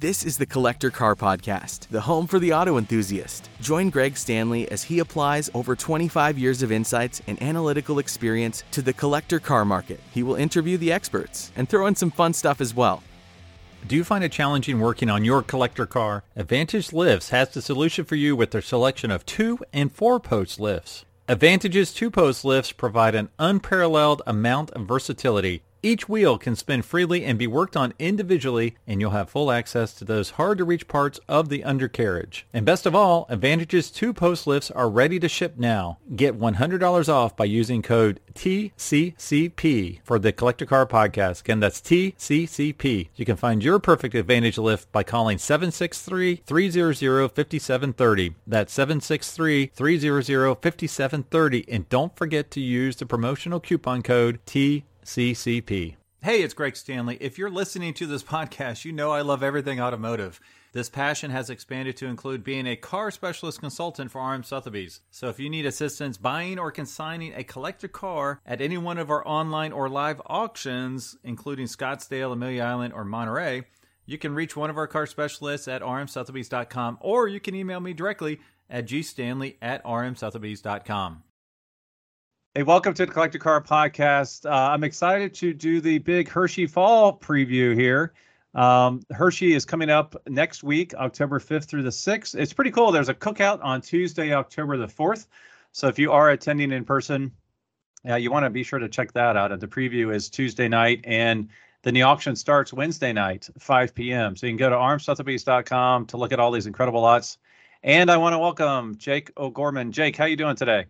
This is the Collector Car Podcast, the home for the auto enthusiast. Join Greg Stanley as he applies over 25 years of insights and analytical experience to the collector car market. He will interview the experts and throw in some fun stuff as well. Do you find it challenging working on your collector car? Advantage Lifts has the solution for you with their selection of two and four post lifts. Advantage's two post lifts provide an unparalleled amount of versatility each wheel can spin freely and be worked on individually, and you'll have full access to those hard-to-reach parts of the undercarriage. And best of all, Advantage's two post lifts are ready to ship now. Get $100 off by using code TCCP for the Collector Car Podcast. Again, that's TCCP. You can find your perfect Advantage lift by calling 763-300-5730. That's 763-300-5730. And don't forget to use the promotional coupon code TCCP. CCP. Hey, it's Greg Stanley. If you're listening to this podcast, you know I love everything automotive. This passion has expanded to include being a car specialist consultant for RM Sotheby's. So if you need assistance buying or consigning a collector car at any one of our online or live auctions, including Scottsdale, Amelia Island, or Monterey, you can reach one of our car specialists at rmsotheby's.com or you can email me directly at gstanley at rmsotheby's.com. Hey, welcome to the Collector Car Podcast. Uh, I'm excited to do the big Hershey Fall preview here. Um, Hershey is coming up next week, October 5th through the 6th. It's pretty cool. There's a cookout on Tuesday, October the 4th. So if you are attending in person, yeah, you want to be sure to check that out. The preview is Tuesday night, and then the auction starts Wednesday night, 5 p.m. So you can go to rmsotheby's.com to look at all these incredible lots. And I want to welcome Jake O'Gorman. Jake, how you doing today?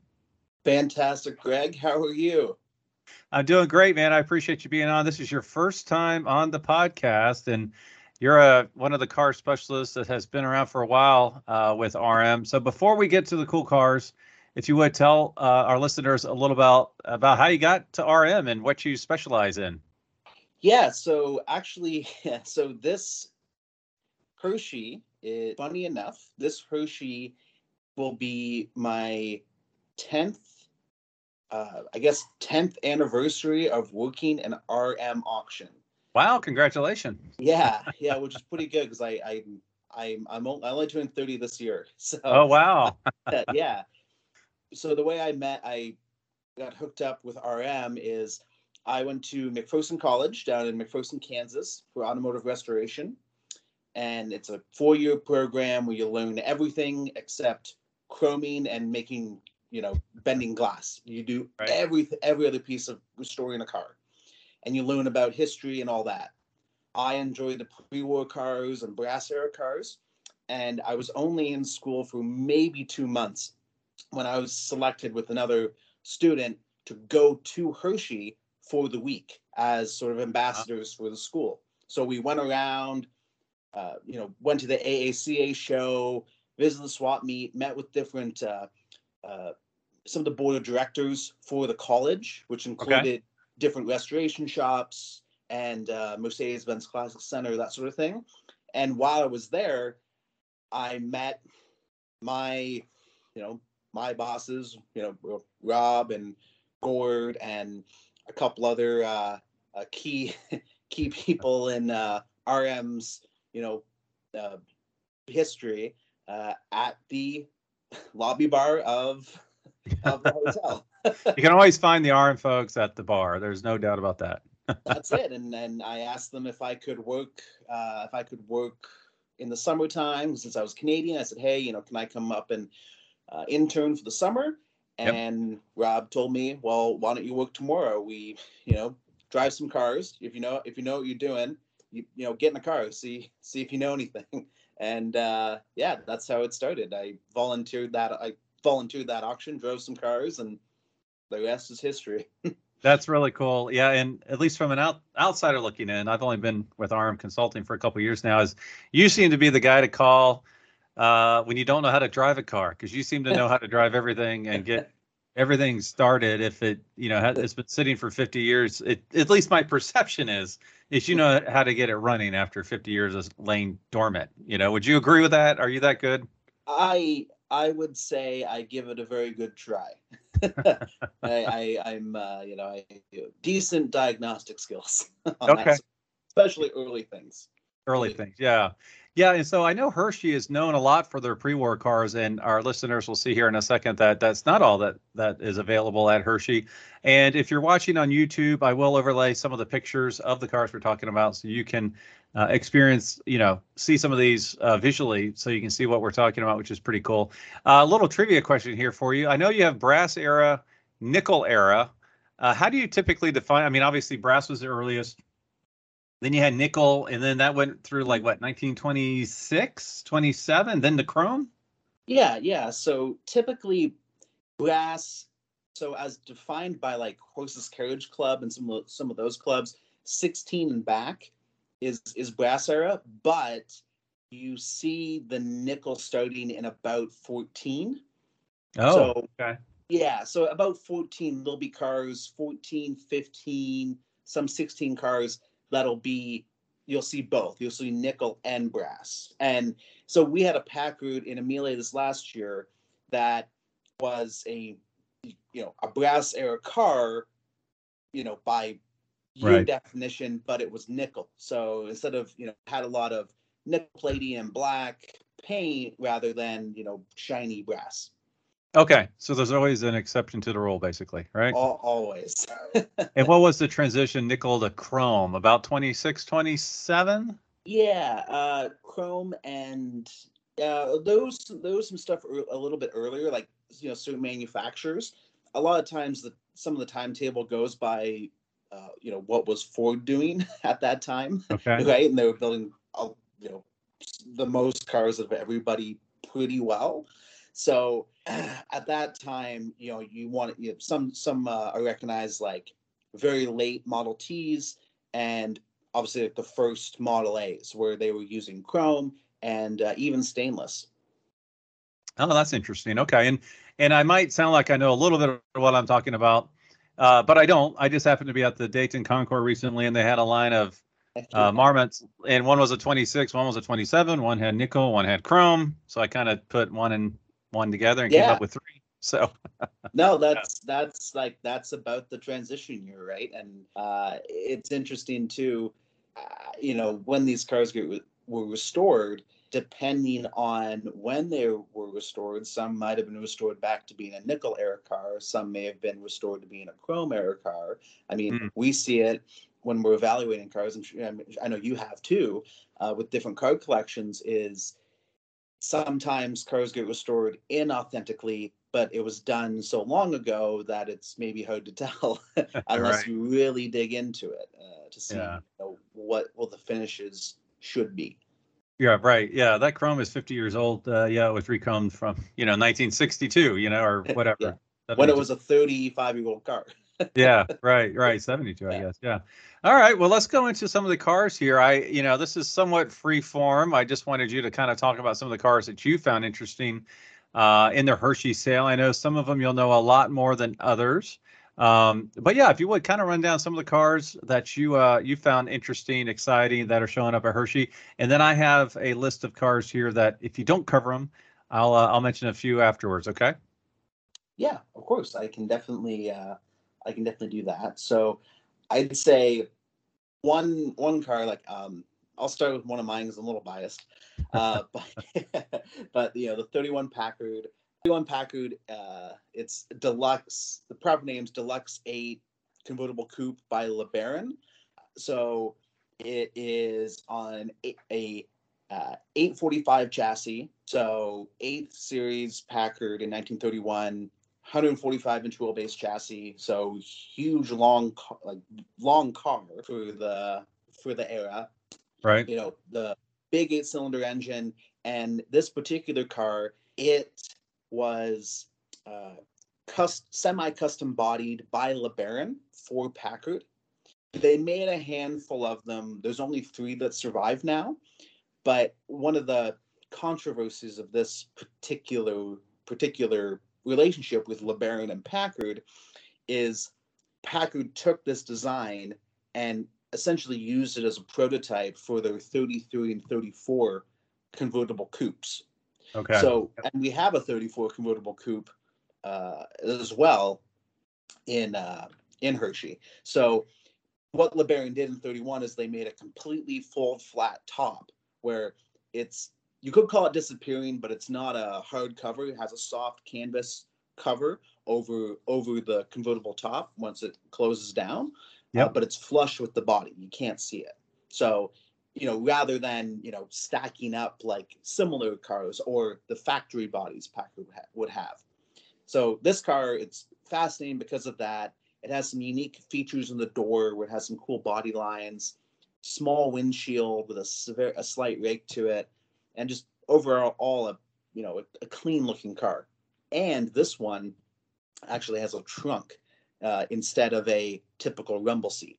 Fantastic, Greg. How are you? I'm doing great, man. I appreciate you being on. This is your first time on the podcast, and you're a one of the car specialists that has been around for a while uh, with RM. So before we get to the cool cars, if you would tell uh, our listeners a little about about how you got to RM and what you specialize in. Yeah. So actually, so this Hershey, is, funny enough, this Hershey will be my 10th uh, I guess 10th anniversary of working an RM auction. Wow! Congratulations. Yeah, yeah, which is pretty good because I I I'm I'm only turning 30 this year. So. Oh wow. yeah. So the way I met, I got hooked up with RM is I went to McPherson College down in McPherson, Kansas for automotive restoration. And it's a four year program where you learn everything except chroming and making you know, bending glass. You do right. every every other piece of restoring a car, and you learn about history and all that. I enjoy the pre-war cars and brass era cars, and I was only in school for maybe two months when I was selected with another student to go to Hershey for the week as sort of ambassadors for the school. So we went around, uh, you know, went to the AACA show, visited the swap meet, met with different uh, uh, some of the board of directors for the college, which included okay. different restoration shops and uh, Mercedes-Benz Classic Center, that sort of thing. And while I was there, I met my, you know, my bosses, you know, Rob and Gord and a couple other uh, uh, key key people in uh, RM's, you know, uh, history uh, at the lobby bar of of the hotel. you can always find the RM folks at the bar. There's no doubt about that. That's it. And then I asked them if I could work, uh, if I could work in the summertime since I was Canadian. I said, hey, you know, can I come up and uh, intern for the summer? And yep. Rob told me, well, why don't you work tomorrow? We, you know, drive some cars. If you know, if you know what you're doing, you, you know, get in a car, see, see if you know anything. And uh, yeah, that's how it started. I volunteered that. I volunteered that auction, drove some cars, and the rest is history. That's really cool. Yeah, and at least from an out, outsider looking in, I've only been with RM Consulting for a couple years now. Is you seem to be the guy to call uh, when you don't know how to drive a car because you seem to know how to drive everything and get everything started. If it you know it's been sitting for 50 years, it at least my perception is is you know how to get it running after 50 years of laying dormant. You know, would you agree with that? Are you that good? I I would say I give it a very good try. I, I am uh, you know I decent diagnostic skills. okay. That, especially early things. Early things. Yeah. Yeah, and so I know Hershey is known a lot for their pre-war cars, and our listeners will see here in a second that that's not all that that is available at Hershey. And if you're watching on YouTube, I will overlay some of the pictures of the cars we're talking about, so you can uh, experience, you know, see some of these uh, visually, so you can see what we're talking about, which is pretty cool. A uh, little trivia question here for you. I know you have brass era, nickel era. Uh, how do you typically define? I mean, obviously brass was the earliest then you had nickel, and then that went through like what 1926, 27, then the chrome. Yeah, yeah. So typically, brass. So as defined by like Horseless Carriage Club and some of some of those clubs, 16 and back is is brass era, but you see the nickel starting in about 14. Oh, so, okay. Yeah, so about 14, there'll be cars 14, 15, some 16 cars that'll be you'll see both. You'll see nickel and brass. And so we had a Packard in Amelia this last year that was a you know a brass era car, you know by your right. definition, but it was nickel. So instead of you know had a lot of nickel plating and black paint rather than you know shiny brass. Okay, so there's always an exception to the rule, basically, right? always. and what was the transition nickel to chrome? About 26, 27? Yeah, uh, chrome and uh, those those some stuff a little bit earlier, like you know certain manufacturers. A lot of times, the some of the timetable goes by, uh, you know, what was Ford doing at that time, okay. right? And they were building, uh, you know, the most cars of everybody pretty well. So at that time, you know, you want you know, some some uh, I recognize like very late Model Ts and obviously like the first Model A's where they were using chrome and uh, even stainless. Oh, that's interesting. Okay, and and I might sound like I know a little bit of what I'm talking about, uh, but I don't. I just happened to be at the Dayton Concours recently, and they had a line of uh, Marmons, and one was a 26, one was a 27, one had nickel, one had chrome. So I kind of put one in one together and yeah. came up with three. So no, that's that's like that's about the transition year, right? And uh, it's interesting too. Uh, you know, when these cars get re- were restored, depending on when they were restored, some might have been restored back to being a nickel era car. Some may have been restored to being a chrome era car. I mean, mm. we see it when we're evaluating cars, and I know you have too, uh, with different card collections. Is sometimes cars get restored inauthentically, but it was done so long ago that it's maybe hard to tell unless right. you really dig into it uh, to see yeah. you know, what what the finishes should be. Yeah, right. Yeah, that chrome is 50 years old. Uh, yeah, it was recombed from you know 1962, you know, or whatever. yeah. When it was a 35 year old car. Yeah, right, right. 72, yeah. I guess. Yeah. All right. Well, let's go into some of the cars here. I, you know, this is somewhat free form. I just wanted you to kind of talk about some of the cars that you found interesting uh, in the Hershey sale. I know some of them you'll know a lot more than others. Um, but yeah, if you would kind of run down some of the cars that you uh, you found interesting, exciting that are showing up at Hershey, and then I have a list of cars here that if you don't cover them, I'll uh, I'll mention a few afterwards. Okay. Yeah, of course. I can definitely uh, I can definitely do that. So I'd say one one car like um I'll start with one of mine because I'm a little biased. Uh, but but you know the 31 Packard, 31 Packard, uh, it's deluxe. The proper name's Deluxe Eight convertible coupe by LeBaron. So it is on a, a uh, 845 chassis. So eighth series Packard in 1931 145 inch wheelbase chassis, so huge long like long car for the for the era. Right. You know the big eight cylinder engine, and this particular car it was uh, cus- semi custom bodied by LeBaron for Packard. They made a handful of them. There's only three that survive now, but one of the controversies of this particular particular relationship with LeBaron and Packard is Packard took this design and essentially used it as a prototype for their 33 and 34 convertible coupes. Okay. So, and we have a 34 convertible coupe uh, as well in uh, in Hershey. So, what LeBaron did in 31 is they made a completely full flat top where it's you could call it disappearing, but it's not a hard cover. It has a soft canvas cover over over the convertible top once it closes down. Yep. Uh, but it's flush with the body. You can't see it. So, you know, rather than you know stacking up like similar cars or the factory bodies Packard would would have. So this car, it's fascinating because of that. It has some unique features in the door where it has some cool body lines, small windshield with a severe, a slight rake to it, and just overall all a you know a, a clean looking car. And this one actually has a trunk uh, instead of a typical rumble seat.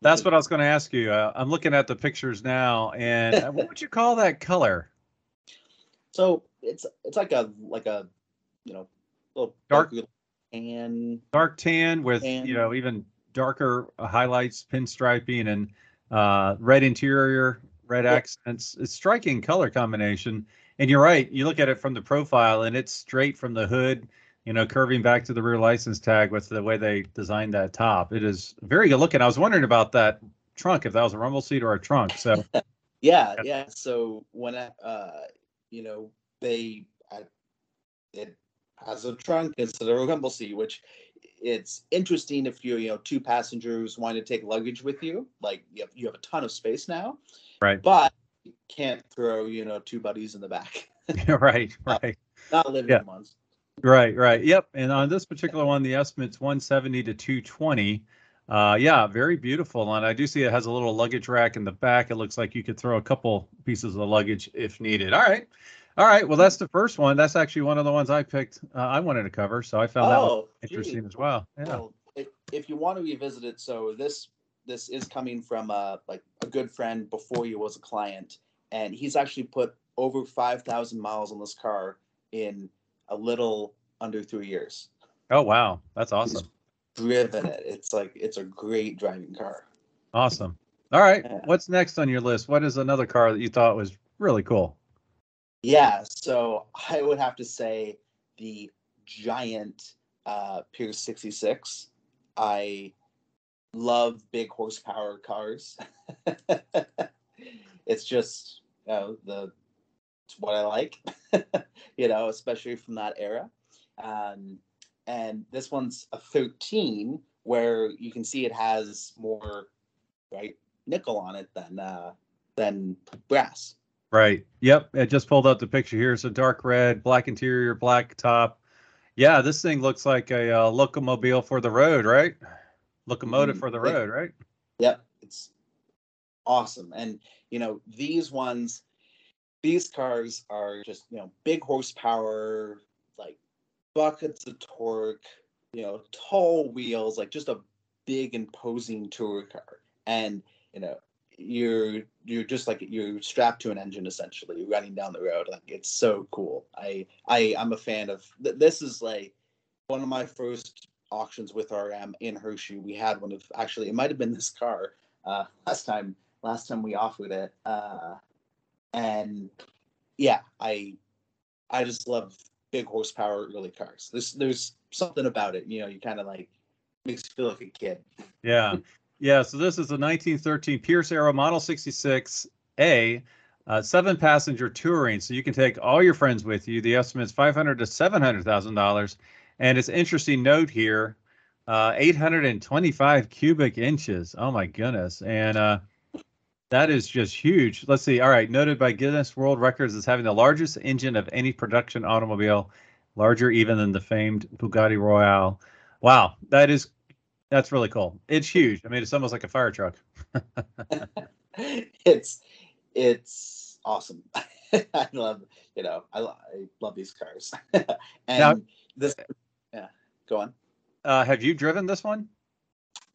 That's what I was going to ask you. Uh, I'm looking at the pictures now, and uh, what would you call that color? So it's it's like a like a you know little Dark- and Dark tan with And- you know even darker highlights, pinstriping, and uh, red interior, red Yeah. accents. It's striking color combination. And you're right. You look at it from the profile, and it's straight from the hood. You know, curving back to the rear license tag with the way they designed that top. It is very good looking. I was wondering about that trunk, if that was a rumble seat or a trunk. So Yeah, Yeah. So when I, uh, you know, they, I, it has a trunk instead of a rumble seat, which it's interesting if you're, you know, two passengers want to take luggage with you. Like you have, you have a ton of space now, right, but you can't throw, you know, two buddies in the back. right, right. Not living Yeah. ones. Right, right. Yep. And on this particular one, the estimate's 170 to 220. Uh, yeah, very beautiful. And I do see it has a little luggage rack in the back. It looks like you could throw a couple pieces of luggage if needed. All right. All right. Well, that's the first one. That's actually one of the ones I picked. Uh, I wanted to cover, so I found that Oh, interesting gee. as well. Yeah. Well, if, if you want to revisit it, so this this is coming from a like a good friend before you was a client, and he's actually put over five thousand miles on this car in a little under three years. Oh, wow. That's awesome. Driven it, it's like it's a great driving car. Awesome. All right. Yeah. What's next on your list? What is another car that you thought was really cool? Yeah, so I would have to say the giant uh, Pierce 66. I love big horsepower cars. it's just you know, the it's what I like, you know, especially from that era. Um, and this one's a 13, where you can see it has more right nickel on it than uh, than brass. Right. Yep. I just pulled up the picture here. So dark red, black interior, black top. Yeah, this thing looks like a uh, locomobile for the road, right? Locomotive Mhm. for the road, right? Yep, it's awesome. And you know, these ones, these cars are just you know big horsepower, like buckets of torque, you know, tall wheels, like just a big imposing tour car. And you know, you're you're just like you're strapped to an engine essentially running down the road. Like it's so cool. I I I'm a fan of th- this. Is like one of my first auctions with RM in Hershey. We had one of actually it might have been this car uh, last time last time we offered it. Uh, and yeah, I I just love big horsepower early cars. There's there's something about it, you know, you kind of like makes you feel like a kid. Yeah. Yeah. So this is a 1913 Pierce Arrow Model 66A, uh, seven passenger touring. So you can take all your friends with you. The estimate is 500 to $700,000. And it's interesting note here uh, 825 cubic inches. Oh my goodness. And uh, that is just huge. Let's see. All right. Noted by Guinness World Records as having the largest engine of any production automobile, larger even than the famed Bugatti Royale. Wow. That is that's really cool. It's huge. I mean, it's almost like a fire truck. it's it's awesome. I love you know I, lo- I love these cars. and Now- this yeah, go on. Uh, have you driven this one?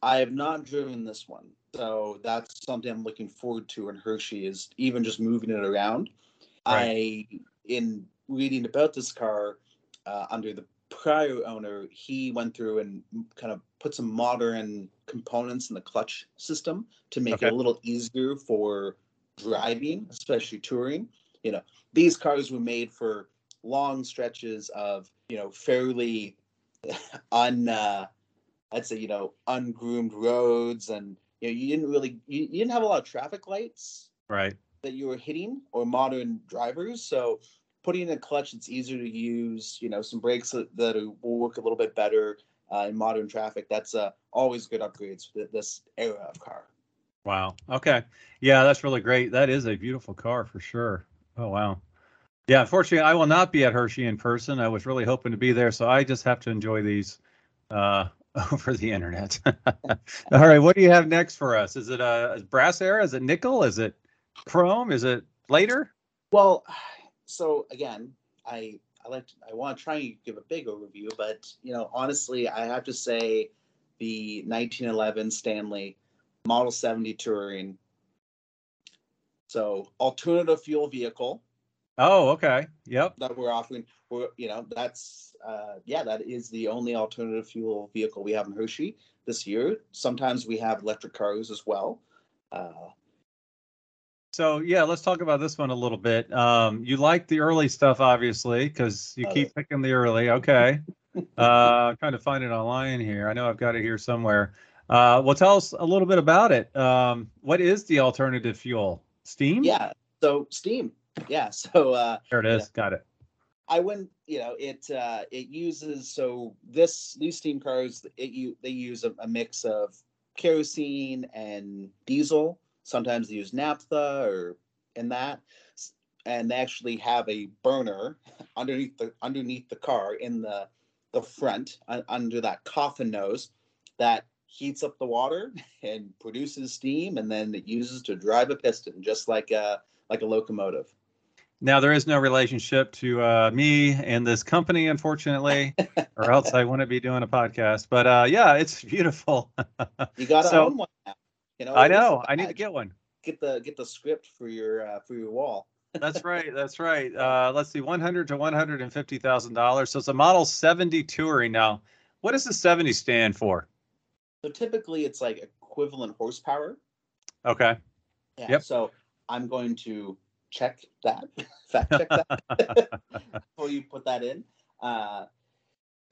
I have not driven this one, so that's something I'm looking forward to in Hershey is even just moving it around. I, in reading about this car uh, under the prior owner, he went through and kind of put some modern components in the clutch system to make Okay. it a little easier for driving, especially touring. You know, these cars were made for long stretches of you know fairly un uh, I'd say you know ungroomed roads and you know, you didn't really you, you didn't have a lot of traffic lights Right. that you were hitting or modern drivers. So putting in a clutch that's easier to use, you know, some brakes that, that will work a little bit better uh, in modern traffic. That's uh, always good upgrades for this era of car. Wow. Okay. Yeah, that's really great. That is a beautiful car for sure. Oh wow. Yeah, unfortunately, I will not be at Hershey in person. I was really hoping to be there, so I just have to enjoy these uh, over the internet. All right, what do you have next for us? Is it a brass era? Is it nickel? Is it chrome? Is it later? Well, so again, I I like to, I want to try and give a big overview, but you know, honestly, I have to say the 1911 Stanley Model 70 Touring. So alternative fuel vehicle Oh, okay. Yep. that we're offering. We're you know that's uh, yeah that is the only alternative fuel vehicle we have in Hershey this year. Sometimes we have electric cars as well. Uh, So yeah, let's talk about this one a little bit. Um, you like the early stuff, obviously, because you keep picking the early. Okay. uh, trying to find it online here. I know I've got it here somewhere. Uh, well, tell us a little bit about it. Um, what is the alternative fuel? Steam? yeah, so Steam. Yeah, so uh, There it is. Got it. I wouldn't, you know, it uh, it uses so this these steam cars it you they use a, a mix of kerosene and diesel. Sometimes they use naphtha or in that, and they actually have a burner underneath the underneath the car in the the front un- under that coffin nose that heats up the water and produces steam, and then it uses to drive a piston just like a like a locomotive. Now there is no relationship to uh, me and this company, unfortunately, or else I wouldn't be doing a podcast. But uh, yeah, it's beautiful. You got to So- own one now. You know, I know. I need to get one. get the get the script for your uh, for your wall. That's right. That's right. Uh, let's see, one hundred to one hundred and fifty thousand dollars. So it's a Model seventy Touring. Now, what does the seventy stand for? So typically it's like equivalent horsepower. Okay. Yeah. Yep. So I'm going to check that, fact check that before you put that in. Uh,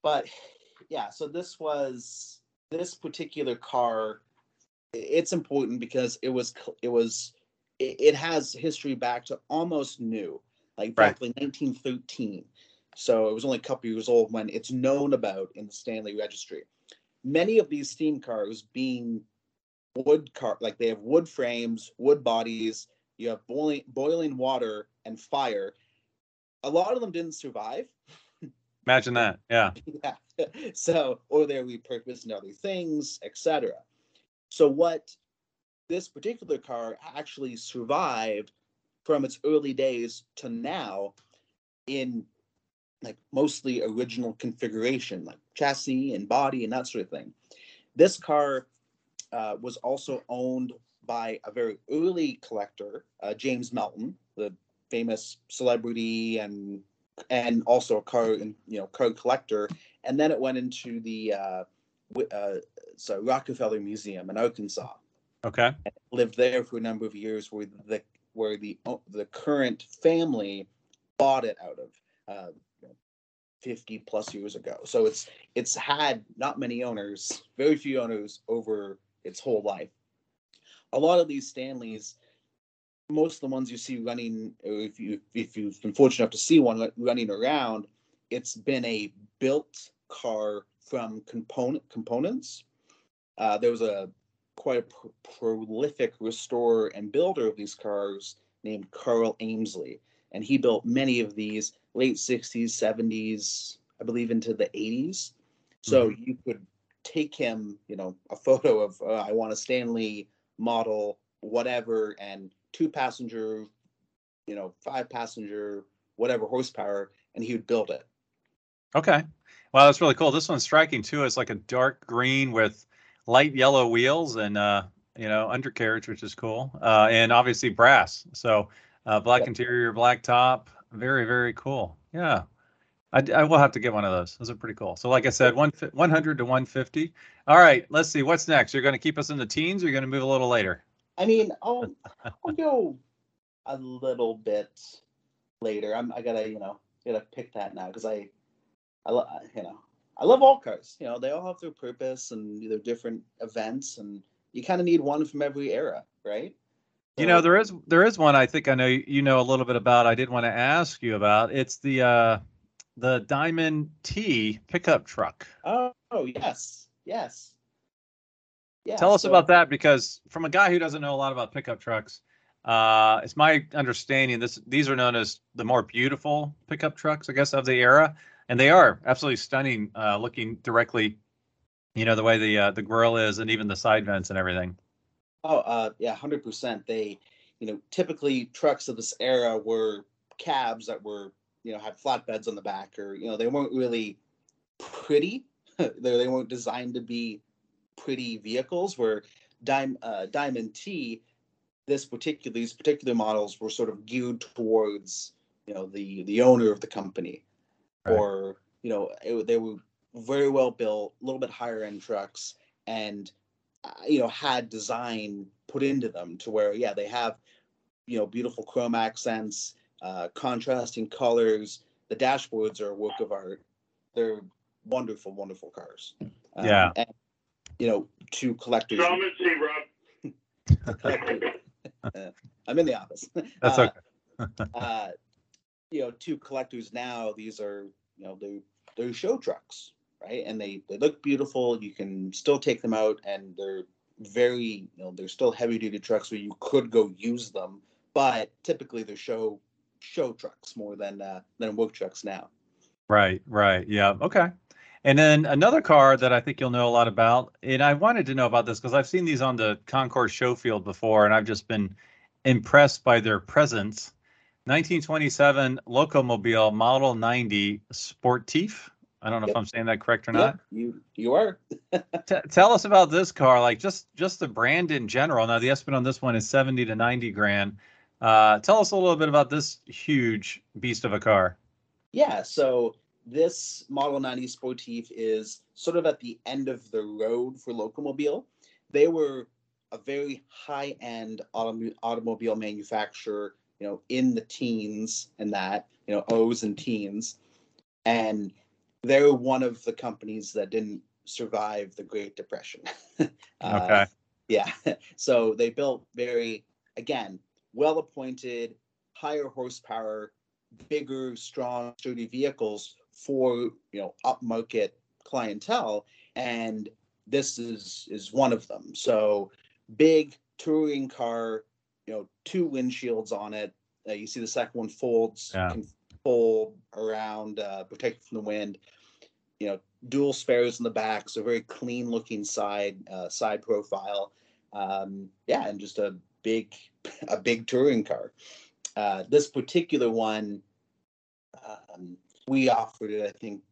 but yeah, so this was this particular car. It's important because it was it was it, it has history back to almost new, like Right. exactly 1913. So it was only a couple years old when it's known about in the Stanley Registry. Many of these steam cars being wood car like they have wood frames, wood bodies, you have boiling boiling water and fire. A lot of them didn't survive. Imagine that. Yeah. yeah. So or they're repurposed in other things, etc. So what this particular car actually survived from its early days to now in like mostly original configuration, like chassis and body and that sort of thing. This car uh, was also owned by a very early collector, uh, James Melton, the famous celebrity and and also a car and you know car collector. And then it went into the uh, uh, so Rockefeller Museum in Arkansas. Okay. lived there for a number of years where the where the the current family bought it out of uh, 50 plus years ago. So it's it's had not many owners very few owners over its whole life. A lot of these stanleys most of the ones you see running or if you if you've been fortunate enough to see one running around it's been a built car from component components uh, there was a quite a pr- prolific restorer and builder of these cars named Carl Amsley. And he built many of these late 60s, 70s, I believe into the 80s. So you could take him, you know, a photo of, uh, I want a Stanley model, whatever, and two passenger, you know, five passenger, whatever horsepower, and he would build it. Okay. Wow, that's really cool. This one's striking too. It's like a dark green with light yellow wheels and uh, you know, undercarriage, which is cool. Uh, and obviously brass. So uh, black interior, black top. Very, very cool. Yeah. I, I will have to get one of those. Those are pretty cool. So, like I said, one, 100 to 150. All right, let's see. What's next? You're going to keep us in the teens or you're going to move a little later? I mean, I'll I'll go a little bit later. I'm I gotta you know gotta pick that now because I I you know I love all cars. You know they all have their purpose and their different events and you kind of need one from every era, right? You know, there is there is one I think I know you know a little bit about. I did want to ask you about. It's the uh the Diamond T pickup truck. Oh, oh yes, yes. Yeah, Tell us so, about that because from a guy who doesn't know a lot about pickup trucks, uh, it's my understanding this these are known as the more beautiful pickup trucks, I guess, of the era, and they are absolutely stunning. Uh, looking directly, you know, the way the uh, the grill is, and even the side vents and everything. Oh, uh, yeah, hundred percent. They, you know, typically trucks of this era were cabs that were, you know, had flatbeds on the back, or you know, they weren't really pretty. they they weren't designed to be pretty vehicles. Where Dime, uh, Diamond T, this particular these particular models were sort of geared towards, you know, the the owner of the company, right. or you know, it, they were very well built, a little bit higher end trucks, and uh, you know had design put into them to where yeah they have you know beautiful chrome accents uh, contrasting colors. The dashboards are a work of art. They're wonderful wonderful cars. Um, yeah. and, you know to collectors. Come and see, Rob. uh, i'm in the office. That's uh, okay. uh, you know to collectors now these are you know they're they're show trucks right? And they they look beautiful. You can still take them out, and they're very you know they're still heavy duty trucks where you could go use them, but typically they're show show trucks more than uh, than work trucks now. Right, right, yeah, okay. And then another car that I think you'll know a lot about, and I wanted to know about this because I've seen these on the Concours show field before, and I've just been impressed by their presence. 1927 Locomobile Model 90 Sportif. I don't know yep. if I'm saying that correct or yep. not. You you are. T- tell us about this car, like just just the brand in general. Now the estimate on this one is 70 to 90 grand. Uh, tell us a little bit about this huge beast of a car. Yeah, so this Model 90 Sportif is sort of at the end of the road for Locomobile. They were a very high-end autom- automobile manufacturer, you know, in the teens and that, you know, O's and teens. And they're one of the companies that didn't survive the Great Depression. uh, okay. Yeah. So they built very, again, well appointed, higher horsepower, bigger, strong, sturdy vehicles for you know upmarket clientele, and this is is one of them. So big touring car, you know, two windshields on it. Uh, you see the second one folds, yeah. can fold around, uh, protect from the wind you know, dual spares in the back, so very clean looking side uh, side profile. Um, yeah, and just a big a big touring car. Uh, this particular one, um, we offered it. I think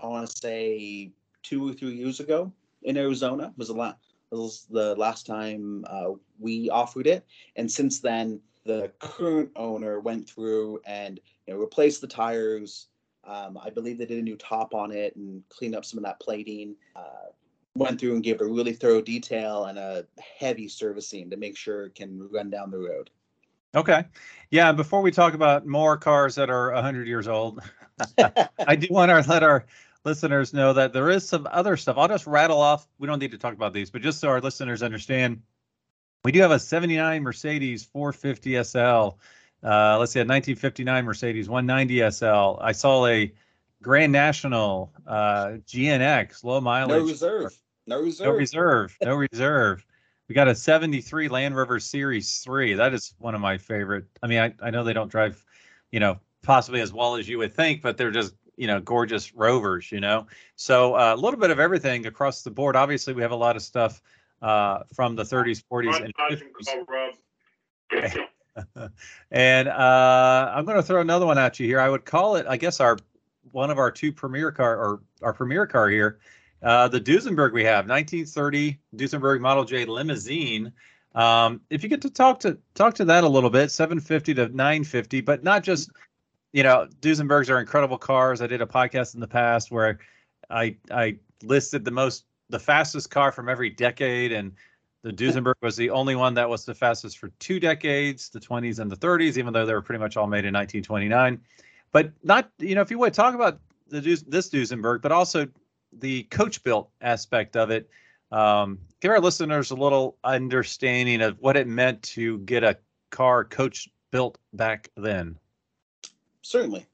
I want to say two or three years ago in Arizona was the last was the last time uh, we offered it, and since then the current owner went through and you know, replaced the tires, um, I believe they did a new top on it and cleaned up some of that plating. Uh, went through and gave a really thorough detail and a heavy servicing to make sure it can run down the road. Okay. Yeah. Before we talk about more cars that are 100 years old, I do want to let our listeners know that there is some other stuff. I'll just rattle off. We don't need to talk about these, but just so our listeners understand, we do have a 79 Mercedes 450 SL uh, let's see, a 1959 Mercedes 190 SL. I saw a Grand National uh, GNX, low mileage. No reserve. No reserve. No reserve. No reserve. We got a 73 Land Rover Series 3. That is one of my favorite. I mean, I, I know they don't drive, you know, possibly as well as you would think, but they're just, you know, gorgeous rovers, you know. So uh, a little bit of everything across the board. Obviously, we have a lot of stuff uh, from the 30s, 40s, and 50s. and uh, I'm going to throw another one at you here. I would call it, I guess, our one of our two premier car or our premier car here, uh, the Duesenberg we have, 1930 Duesenberg Model J limousine. Um, if you get to talk to talk to that a little bit, 750 to 950, but not just, you know, Duesenbergs are incredible cars. I did a podcast in the past where I I listed the most the fastest car from every decade and the Duesenberg was the only one that was the fastest for two decades, the 20s and the 30s, even though they were pretty much all made in 1929. But not, you know, if you would talk about the this Duesenberg, but also the coach built aspect of it. Um, give our listeners a little understanding of what it meant to get a car coach built back then. Certainly.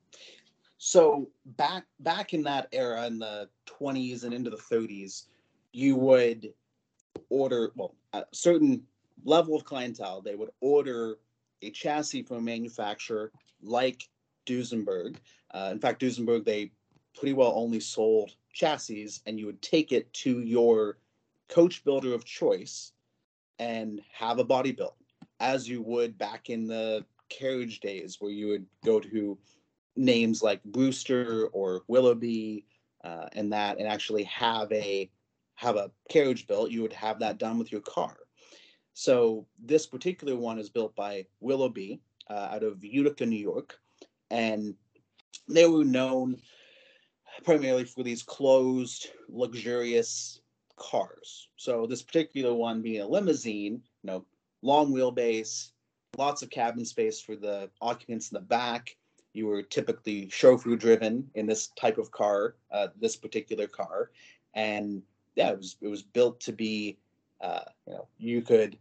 So back back in that era, in the 20s and into the 30s, you would order well a certain level of clientele. They would order a chassis from a manufacturer like Duesenberg. Uh, in fact, Duesenberg they pretty well only sold chassis, and you would take it to your coach builder of choice and have a body built, as you would back in the carriage days, where you would go to names like Brewster or Willoughby uh, and that, and actually have a have a carriage built. You would have that done with your car. So this particular one is built by Willoughby uh, out of Utica, New York, and they were known primarily for these closed, luxurious cars. So this particular one being a limousine, you know, long wheelbase, lots of cabin space for the occupants in the back. You were typically chauffeur driven in this type of car, uh, this particular car, and yeah, it was it was built to be, uh, you know, you could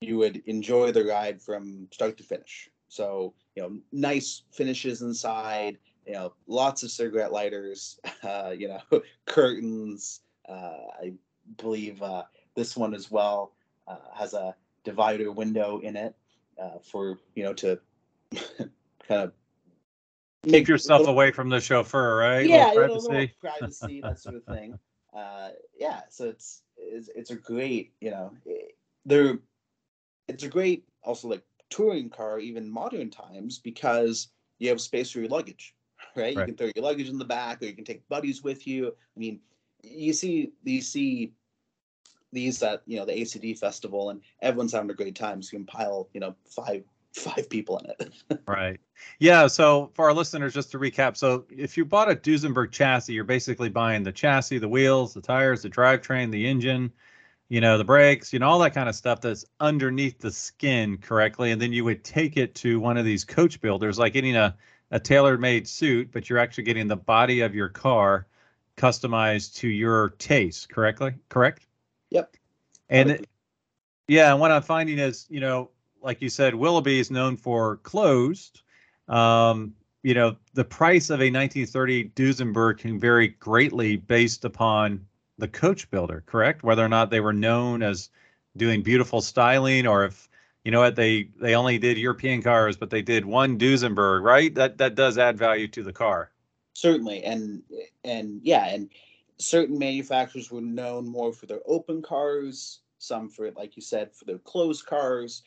you would enjoy the ride from start to finish. So you know, nice finishes inside. You know, lots of cigarette lighters. Uh, you know, curtains. Uh, I believe uh, this one as well uh, has a divider window in it uh, for you know to kind of keep yourself little, away from the chauffeur, right? Yeah, a little privacy, little privacy that sort of thing. Uh, yeah, so it's, it's it's a great you know they're it's a great also like touring car even modern times because you have space for your luggage right, right. you can throw your luggage in the back or you can take buddies with you i mean you see you see these at you know the acd festival and everyone's having a great time so you can pile you know five five people in it right yeah so for our listeners just to recap so if you bought a duesenberg chassis you're basically buying the chassis the wheels the tires the drivetrain the engine you know, the brakes, you know, all that kind of stuff that's underneath the skin correctly. And then you would take it to one of these coach builders, like getting a, a tailor made suit, but you're actually getting the body of your car customized to your taste correctly. Correct? Yep. And it, yeah, and what I'm finding is, you know, like you said, Willoughby is known for closed. Um, you know, the price of a 1930 Duesenberg can vary greatly based upon the coach builder, correct? Whether or not they were known as doing beautiful styling or if you know what they they only did European cars, but they did one Duesenberg, right? That that does add value to the car. Certainly, and and yeah, and certain manufacturers were known more for their open cars, some for like you said for their closed cars,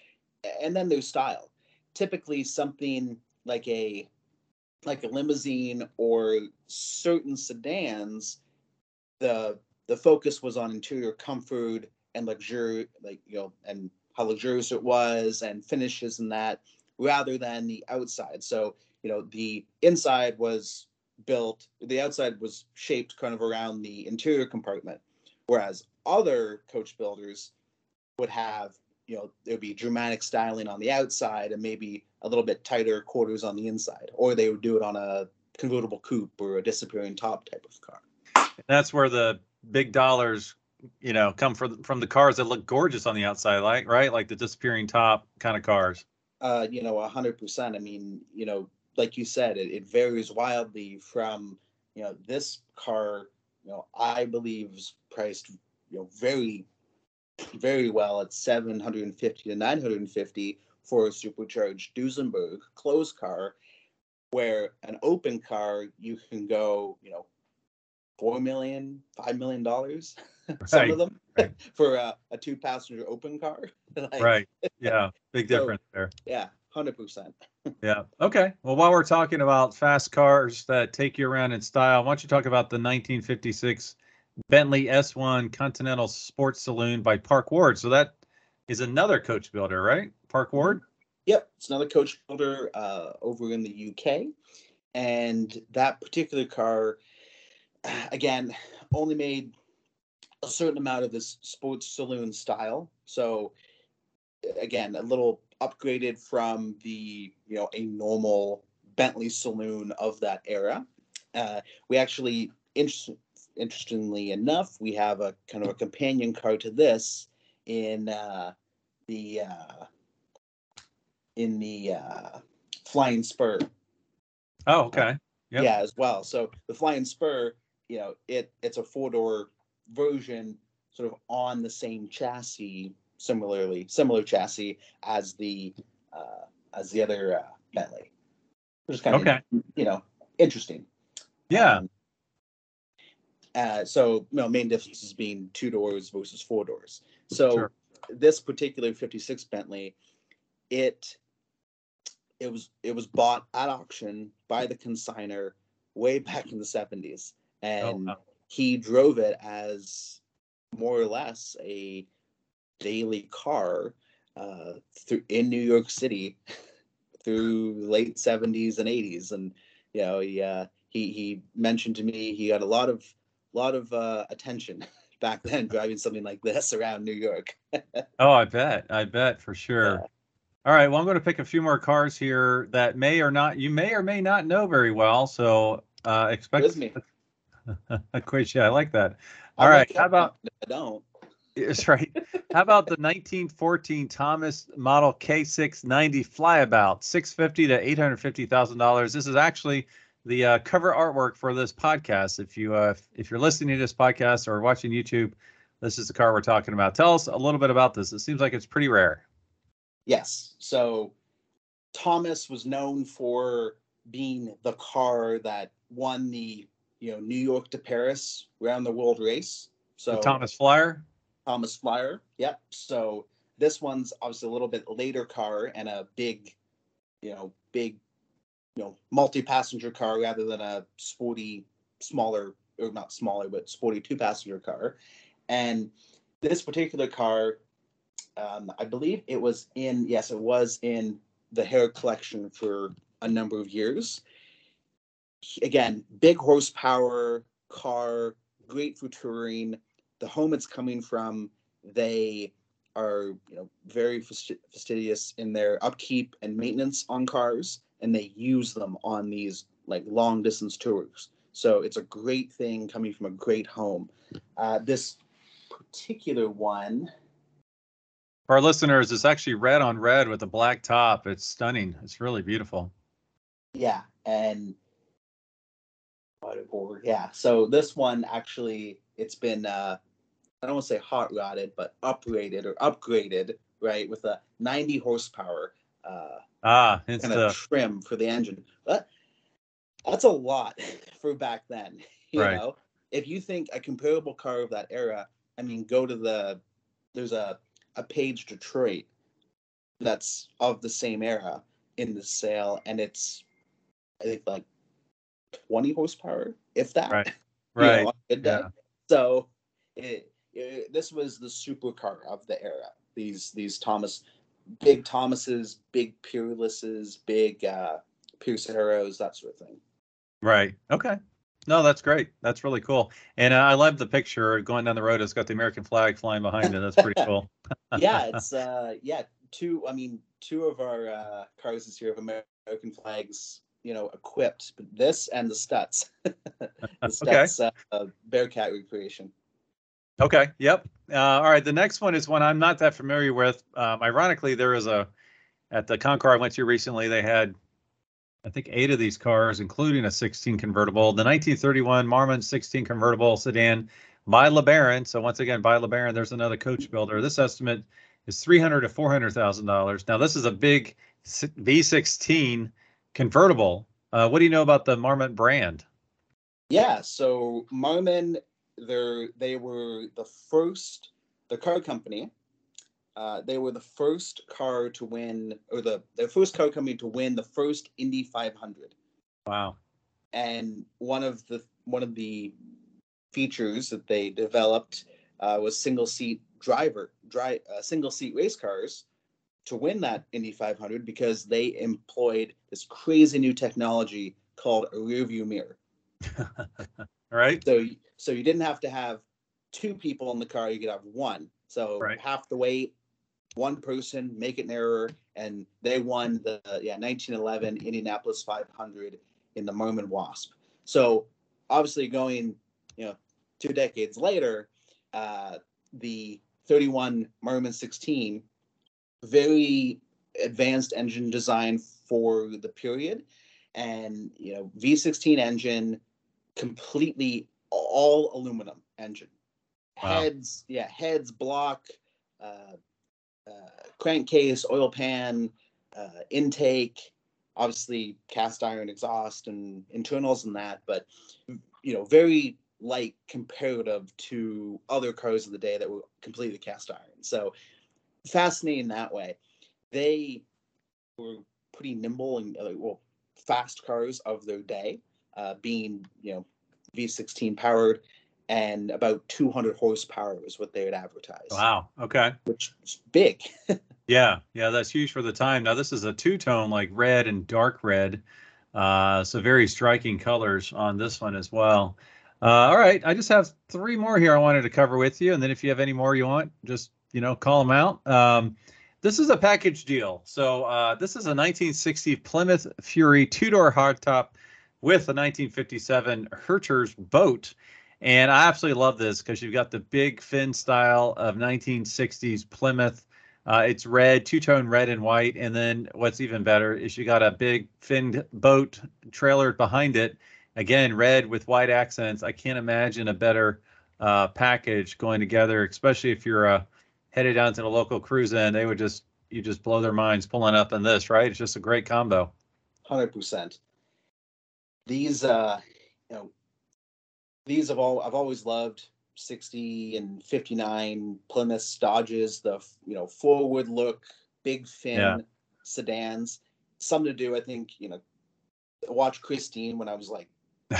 and then their style. Typically, something like a like a limousine or certain sedans, the the focus was on interior comfort and luxury, like you know, and how luxurious it was and finishes and that, rather than the outside. So you know, the inside was built, the outside was shaped kind of around the interior compartment, whereas other coach builders would have, you know, there would be dramatic styling on the outside and maybe a little bit tighter quarters on the inside, or they would do it on a convertible coupe or a disappearing top type of car. That's where the big dollars you know come from from the cars that look gorgeous on the outside like right? Like the disappearing top kind of cars. Uh you know 100% i mean you know like you said it, it varies wildly from you know this car you know i believe is priced you know very very well at 750 to 950 for a supercharged duesenberg closed car where an open car you can go you know four million, five million dollars. Some right. of them right. for a, a two passenger open car. like, right. Yeah. Big difference so, there. Yeah. Hundred percent. Yeah. Okay. Well, while we're talking about fast cars that take you around in style, why don't you talk about the 1956 Bentley S1 Continental Sports Saloon by Park Ward? So that is another coach builder, right? Park mm-hmm. Ward. Yep, it's another coach builder uh, over in the UK, and that particular car again, only made a certain amount of this sports saloon style. So again, a little upgraded from the you know a normal Bentley saloon of that era. Uh, we actually, interestingly enough, we have a kind of a companion car to this in uh, the uh, in the uh, Flying Spur. Oh, okay. Yep. Yeah, as well. So the Flying Spur, you know, it it's a four door version, sort of on the same chassis, similarly similar chassis as the uh, as the other uh, Bentley, which is kind of Okay. you know interesting. Yeah. Um, uh, so, you know, main differences being two doors versus four doors. So, Sure. this particular 56 Bentley, it it was it was bought at auction by the consigner way back in the 70s, Oh, and wow. he drove it as more or less a daily car uh, through in New York City through late 70s and 80s, and you know he uh, he he mentioned to me he got a lot of lot of uh, attention back then driving something like this around New York. Oh, I bet. I bet for sure. Yeah. All right. Well, I'm going to pick a few more cars here that may or not you may or may not know very well. So uh, expect. With me. Quiz, yeah, I like that. I All might right. How about I don't. That's right. How about the 1914 Thomas Model K690 Flyabout, 650 to 850 thousand dollars. This is actually the uh, cover artwork for this podcast. If you uh, if you're listening to this podcast or watching YouTube, this is the car we're talking about. Tell us a little bit about this. It seems like it's pretty rare. Yes. So Thomas was known for being the car that won the you know New York to Paris round the world race. So The Thomas Flyer. Thomas Flyer. Yep. So this one's obviously a little bit later car and a big, you know, big, you know, multi-passenger car rather than a sporty, smaller or not smaller, but sporty two-passenger car. And this particular car, um, I believe it was in yes, it was in the hair collection for a number of years. Again, big horsepower car, great for touring the home it's coming from, they are you know very fastidious in their upkeep and maintenance on cars, and they use them on these like long distance tours. So it's a great thing coming from a great home. Uh, this particular one, For our listeners, it's actually red on red with a black top. It's stunning. It's really beautiful. yeah, and yeah. So this one actually, it's been uh, I don't want to say hot rodded, but uprated or upgraded, right, with a 90 horsepower. Uh, Ah, it's kind the of trim for the engine. But that's a lot for back then. You Right. know, if you think a comparable car of that era, I mean, go to the there's a a Paige Detroit that's of the same era in the sale, and it's I think like 20 horsepower, if that. Right. you know, right. good day. Yeah. So it, it, this was the supercar of the era. These these Thomas, big Thomases, big Peerlesses, big uh, Pierce Arrows, that sort of thing. Right. Okay. No, that's great. That's really cool. And uh, I love the picture going down the road. It's got the American flag flying behind it. That's pretty cool. yeah, it's uh, yeah, two. I mean, two of our uh, cars this year have American flags. You know, equipped. But this and the Stutz, the Okay. Uh, Bearcat recreation. Okay. Yep. Uh, all right. The next one is one I'm not that familiar with. Um, ironically, there is a at the Concours I went to recently. They had, I think, eight of these cars, including a 16 convertible. The 1931 Marmon 16 convertible sedan by LeBaron. So once again, by LeBaron, there's another coach builder. This estimate is 300 to 400 thousand dollars. Now this is a big V16 convertible. Uh, what do you know about the Marmon brand? Yeah, so Marmon, they're they were the first, the car company. Uh, they were the first car to win, or the the first car company to win the first Indy 500. Wow. And one of the one of the features that they developed uh, was single seat driver, dri uh, single seat race cars to win that Indy 500 because they employed this crazy new technology called a rear view mirror. All right. So so you didn't have to have two people in the car; you could have one. So Right. half the weight, one person, make it an error, and they won the yeah 1911 Indianapolis 500 in the Marmon Wasp. So obviously going you know two decades later, uh, the 31 Marmon 16, very advanced engine design for the period, and you know V16 engine, completely all aluminum engine. Wow. Heads, yeah, heads, block, uh, uh, crankcase, oil pan, uh, intake, obviously cast iron exhaust and internals and that, but you know, very light comparative to other cars of the day that were completely cast iron. So fascinating that way. They were pretty nimble and uh, well fast cars of their day, uh, being you know V16 powered and about 200 horsepower is what they had advertised. Wow. Okay. which is big. Yeah, yeah, that's huge for the time. Now this is a two-tone, like red and dark red, uh, so very striking colors on this one as well. Uh, all right, I just have three more here I wanted to cover with you, and then if you have any more you want, just you know call them out. Um, this is a package deal. So uh, this is a 1960 Plymouth Fury two-door hardtop with a 1957 Herter's boat. And I absolutely love this because you've got the big fin style of 1960s Plymouth. Uh, it's red, two tone red and white. And then what's even better is you got a big finned boat trailered behind it. Again, red with white accents. I can't imagine a better uh, package going together, especially if you're uh, headed down to the local cruise in. They would just, you just blow their minds pulling up in this, right? It's just a great combo. Hundred percent. These, uh, you know, these have all I've always loved. 60 and 59 Plymouth Dodges, the you know forward look, big fin Yeah. sedans. Something to do, I think, you know, watch Christine when I was like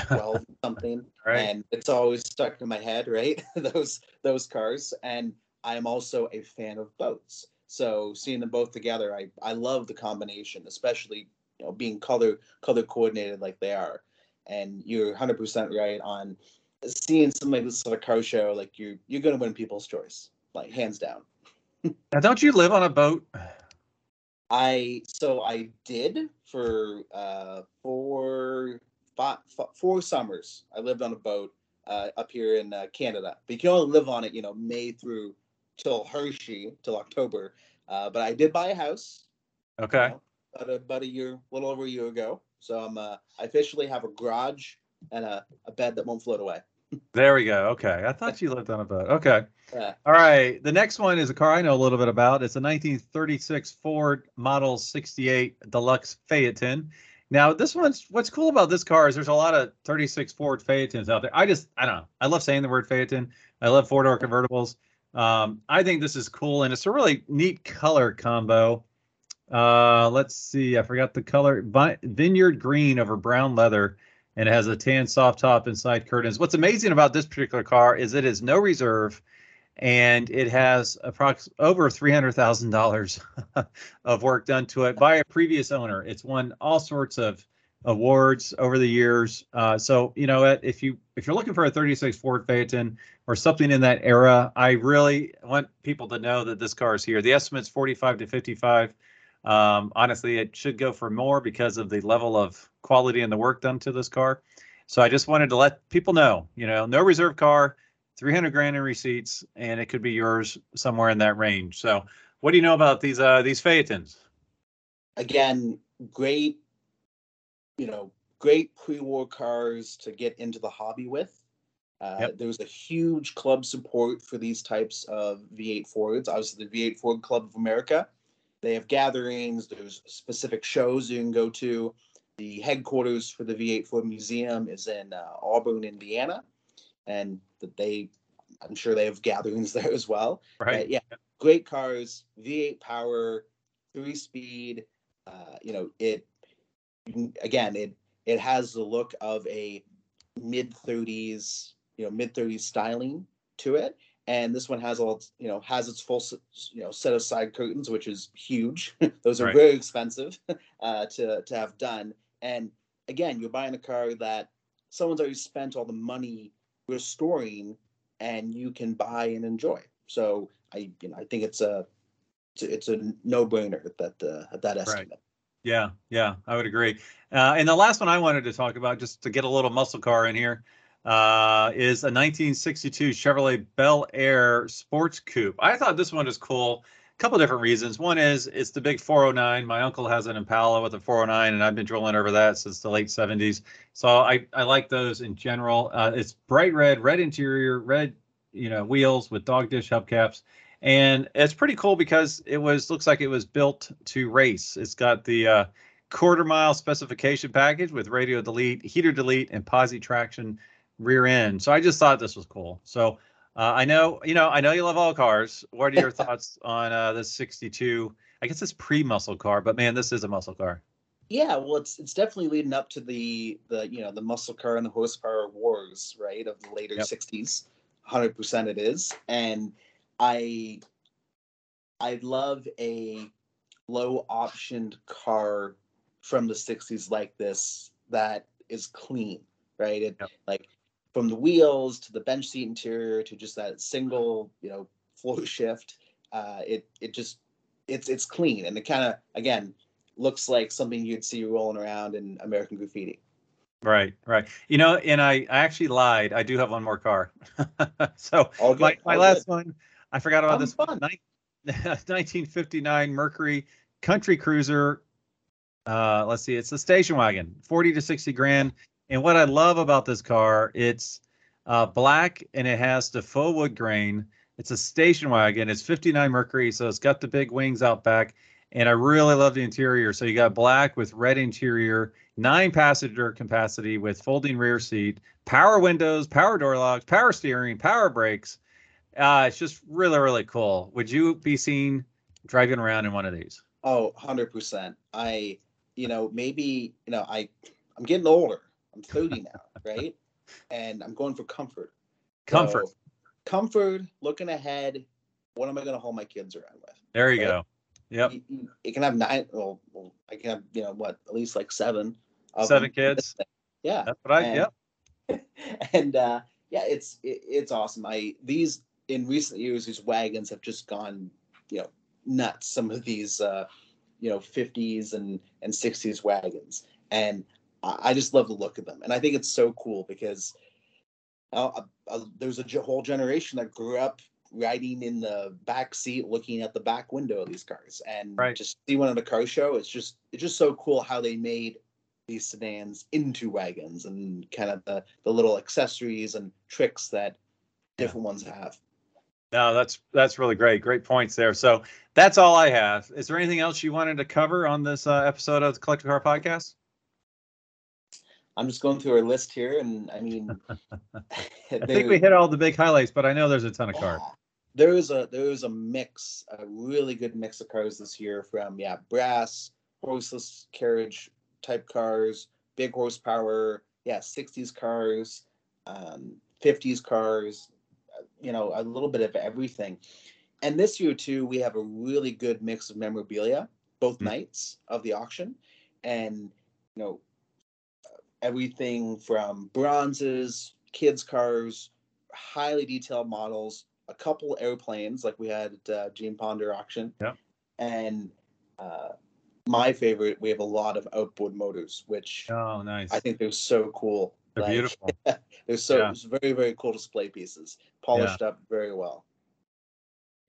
12 something Right. and it's always stuck in my head right those those cars and i am also a fan of boats so seeing them both together i i love the combination especially you know being color color coordinated like they are and you're 100% right on seeing something like this at a car show like you're you're going to win people's choice like hands down now, don't you live on a boat? I so I did for uh four five, four summers. I lived on a boat uh, up here in uh, Canada. But you can only live on it, you know, May through till Hershey till October. Uh, but I did buy a house. you Okay. know, about a, about a year, a little over a year ago. So I'm uh, I officially have a garage and a, a bed that won't float away. There we go. Okay. I thought you lived on a boat. Okay. Yeah. All right. The next one is a car I know a little bit about. It's a 1936 Ford Model 68 Deluxe Phaeton. Now, this one's what's cool about this car is there's a lot of 36 Ford Phaetons out there. I just, I don't know. I love saying the word Phaeton. I love four door convertibles. Um, I think this is cool and it's a really neat color combo. Uh, let's see. I forgot the color. Vineyard green over brown leather and it has a tan soft top and side curtains. What's amazing about this particular car is it is no reserve and it has approx over three hundred thousand dollars of work done to it by a previous owner. It's won all sorts of awards over the years. Uh, so you know? If you if you're looking for a 36 Ford Phaeton or something in that era, I really want people to know that this car is here. The estimate's 45 to 55. Um, honestly, it should go for more because of the level of quality and the work done to this car. So I just wanted to let people know, you know, no reserve car, 300 grand in receipts, and it could be yours somewhere in that range. So, what do you know about these uh these Phaetons? again, great, you know, great pre-war cars to get into the hobby with. Uh, Yep. There was a huge club support for these types of V8 Fords. Obviously, the V8 Ford Club of America. They have gatherings. There's specific shows you can go to. The headquarters for the V8 Ford Museum is in uh, Auburn, Indiana, and that they, I'm sure they have gatherings there as well. Right. But yeah, great cars, V8 power, three speed. Uh, you know, it again, it it has the look of a mid 30s, you know, mid 30s styling to it. And this one has all, you know, has its full, you know, set of side curtains, which is huge. Those are Right. very expensive uh, to to have done. And again, you're buying a car that someone's already spent all the money restoring, and you can buy and enjoy. So I, you know, I think it's a it's a, it's a no-brainer at that uh, at that estimate. right. Yeah, yeah, I would agree. Uh, and the last one I wanted to talk about, just to get a little muscle car in here, uh, is a 1962 Chevrolet Bel Air Sports Coupe. I thought this one was cool. A couple different reasons. One is it's the big 409. My uncle has an Impala with a 409, and I've been drilling over that since the late 70s. So I, I like those in general. Uh, it's bright red, red interior, red you know wheels with dog dish hubcaps, and it's pretty cool because it was looks like it was built to race. It's got the uh, quarter mile specification package with radio delete, heater delete, and posi traction rear end. So I just thought this was cool. So uh, I know, you know, I know you love all cars. What are your thoughts on uh, this 62? I guess it's pre-muscle car, but man, this is a muscle car. Yeah, well, it's it's definitely leading up to the the you know the muscle car and the horsepower wars, right, of the later yep. 60s. 100% it is, and I I love a low optioned car from the 60s like this that is clean, right? It yep. like from the wheels to the bench seat interior to just that single, you know, flow shift. Uh, it it just it's it's clean and it kind of again looks like something you'd see rolling around in American Graffiti. Right, right. You know, and I, I actually lied. I do have one more car. so my, my last good. one, I forgot about this fun. 1959 Mercury Country Cruiser. Uh, let's see, it's a station wagon, 40 to 60 grand. And what I love about this car, it's uh, black and it has the faux wood grain. It's a station wagon. It's 59 Mercury, so it's got the big wings out back. And I really love the interior. So you got black with red interior, nine passenger capacity with folding rear seat, power windows, power door locks, power steering, power brakes. Uh, it's just really, really cool. Would you be seen driving around in one of these? Oh, 100%. I, you know, maybe, you know, I, I'm getting older. I'm 30 now, right? And I'm going for comfort. Comfort. So, comfort, looking ahead. What am I going to hold my kids around with? There you right? go. Yep. You, you, can have nine. Well, well, I can have you know what, at least like seven. Seven kids. Yeah. That's what I. And, yep. And uh, yeah, it's it, it's awesome. I these in recent years, these wagons have just gone, you know, nuts. Some of these, uh, you know, 50s and and 60s wagons, and I just love the look of them, and I think it's so cool because uh, uh, uh there's a whole generation that grew up riding in the back seat, looking at the back window of these cars, and right. just see one at a car show. It's just it's just so cool how they made these sedans into wagons and kind of the the little accessories and tricks that different yeah. ones have. No, that's that's really great. Great points there. So that's all I have. Is there anything else you wanted to cover on this uh, episode of the Collector Car Podcast? I'm just going through our list here, and I mean, I think we hit all the big highlights, but I know there's a ton of cars. There is a there is a mix, a really good mix of cars this year from yeah, brass, horseless carriage type cars, big horsepower, yeah, 60s cars, um, 50s cars, you know, a little bit of everything. And this year too, we have a really good mix of memorabilia both mm-hmm. nights of the auction, and you know everything from bronzes, kids' cars, highly detailed models, a couple airplanes like we had at uh, Gene Ponder auction. Yeah. And uh, my favorite, we have a lot of outboard motors, which oh nice. I think they're so cool. They're like, beautiful. they're so yeah. very very cool display pieces, polished yeah. up very well.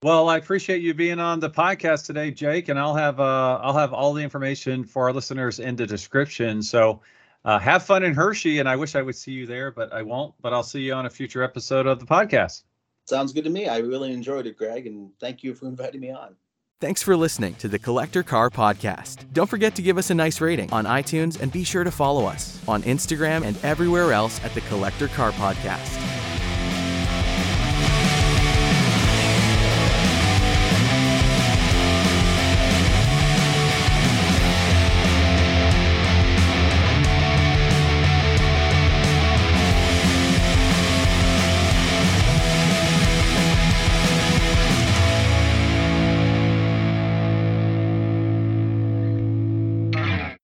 Well, I appreciate you being on the podcast today, Jake, and I'll have uh, I'll have all the information for our listeners in the description. So uh, have fun in Hershey, and I wish I would see you there, but I won't. But I'll see you on a future episode of the podcast. Sounds good to me. I really enjoyed it, Greg, and thank you for inviting me on. Thanks for listening to the Collector Car Podcast. Don't forget to give us a nice rating on iTunes and be sure to follow us on Instagram and everywhere else at the Collector Car Podcast.